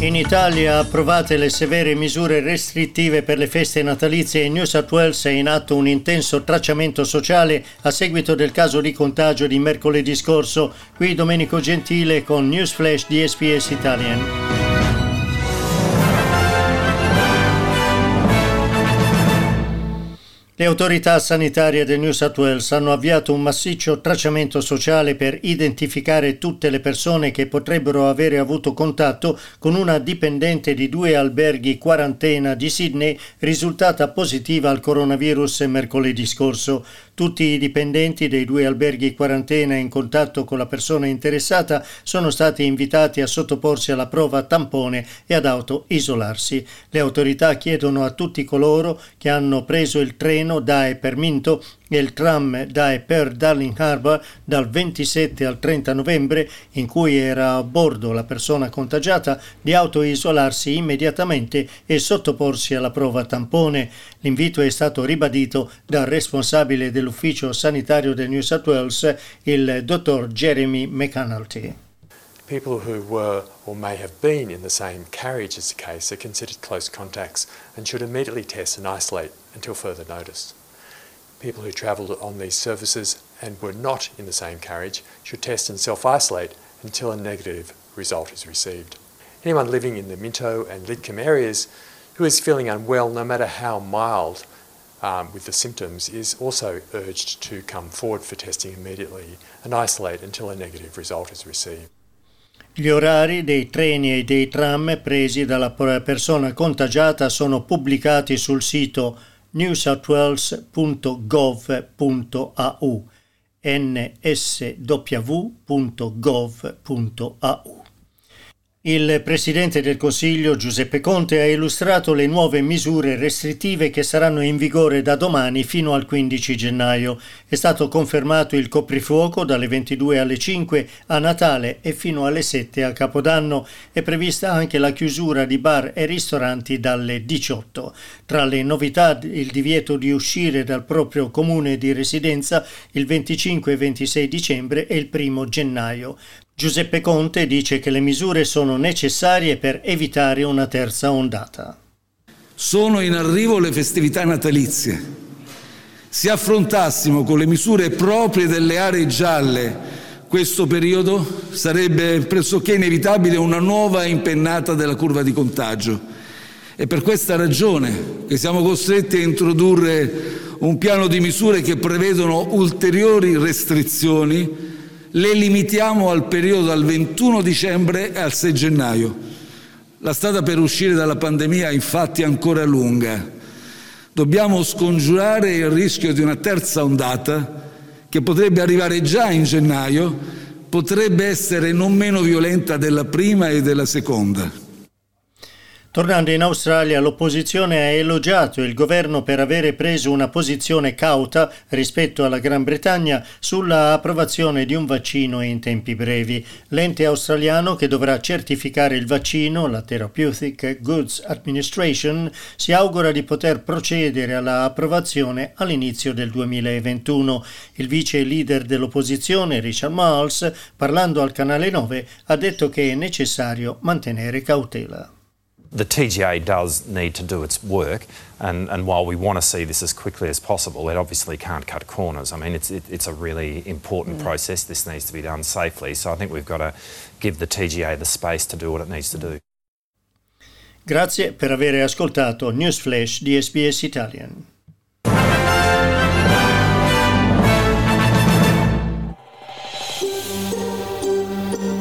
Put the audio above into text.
In Italia approvate le severe misure restrittive per le feste natalizie in New South Wales è in atto un intenso tracciamento sociale a seguito del caso di contagio di mercoledì scorso. Qui Domenico Gentile con News Flash di SPS Italian. Le autorità sanitarie del New South Wales hanno avviato un massiccio tracciamento sociale per identificare tutte le persone che potrebbero avere avuto contatto con una dipendente di due alberghi quarantena di Sydney risultata positiva al coronavirus mercoledì scorso. Tutti i dipendenti dei due alberghi quarantena in contatto con la persona interessata sono stati invitati a sottoporsi alla prova tampone e ad auto-isolarsi. Le autorità chiedono a tutti coloro che hanno preso il treno da e per Minto e il tram da per Darling Harbour dal 27 al 30 novembre, in cui era a bordo la persona contagiata, di autoisolarsi immediatamente e sottoporsi alla prova tampone. L'invito è stato ribadito dal responsabile dell'ufficio sanitario del New South Wales, il dottor Jeremy McAnulty. People who were or may have been in the same carriage as the case are considered close contacts and should immediately test and isolate until further notice. people who travelled on these services and were not in the same carriage should test and self-isolate until a negative result is received. Anyone living in the Minto and Lidcombe areas who is feeling unwell, no matter how mild um, with the symptoms, is also urged to come forward for testing immediately and isolate until a negative result is received. Gli orari dei treni e dei tram presi dalla persona contagiata sono pubblicati sul sito newsouthwales.gov.au nsw.gov.au il Presidente del Consiglio Giuseppe Conte ha illustrato le nuove misure restrittive che saranno in vigore da domani fino al 15 gennaio. È stato confermato il coprifuoco dalle 22 alle 5 a Natale e fino alle 7 a Capodanno. È prevista anche la chiusura di bar e ristoranti dalle 18. Tra le novità il divieto di uscire dal proprio comune di residenza il 25 e 26 dicembre e il 1 gennaio. Giuseppe Conte dice che le misure sono necessarie per evitare una terza ondata. Sono in arrivo le festività natalizie. Se affrontassimo con le misure proprie delle aree gialle questo periodo, sarebbe pressoché inevitabile una nuova impennata della curva di contagio. È per questa ragione che siamo costretti a introdurre un piano di misure che prevedono ulteriori restrizioni le limitiamo al periodo dal 21 dicembre al 6 gennaio. La strada per uscire dalla pandemia è infatti ancora lunga. Dobbiamo scongiurare il rischio di una terza ondata che potrebbe arrivare già in gennaio, potrebbe essere non meno violenta della prima e della seconda. Tornando in Australia, l'opposizione ha elogiato il governo per avere preso una posizione cauta rispetto alla Gran Bretagna sulla approvazione di un vaccino in tempi brevi. L'ente australiano che dovrà certificare il vaccino, la Therapeutic Goods Administration, si augura di poter procedere alla approvazione all'inizio del 2021. Il vice leader dell'opposizione, Richard Miles, parlando al canale 9, ha detto che è necessario mantenere cautela. The TGA does need to do its work, and, and while we want to see this as quickly as possible, it obviously can't cut corners. I mean, it's, it, it's a really important mm. process. This needs to be done safely, so I think we've got to give the TGA the space to do what it needs to do. Grazie per aver ascoltato News Flash di SBS Italian.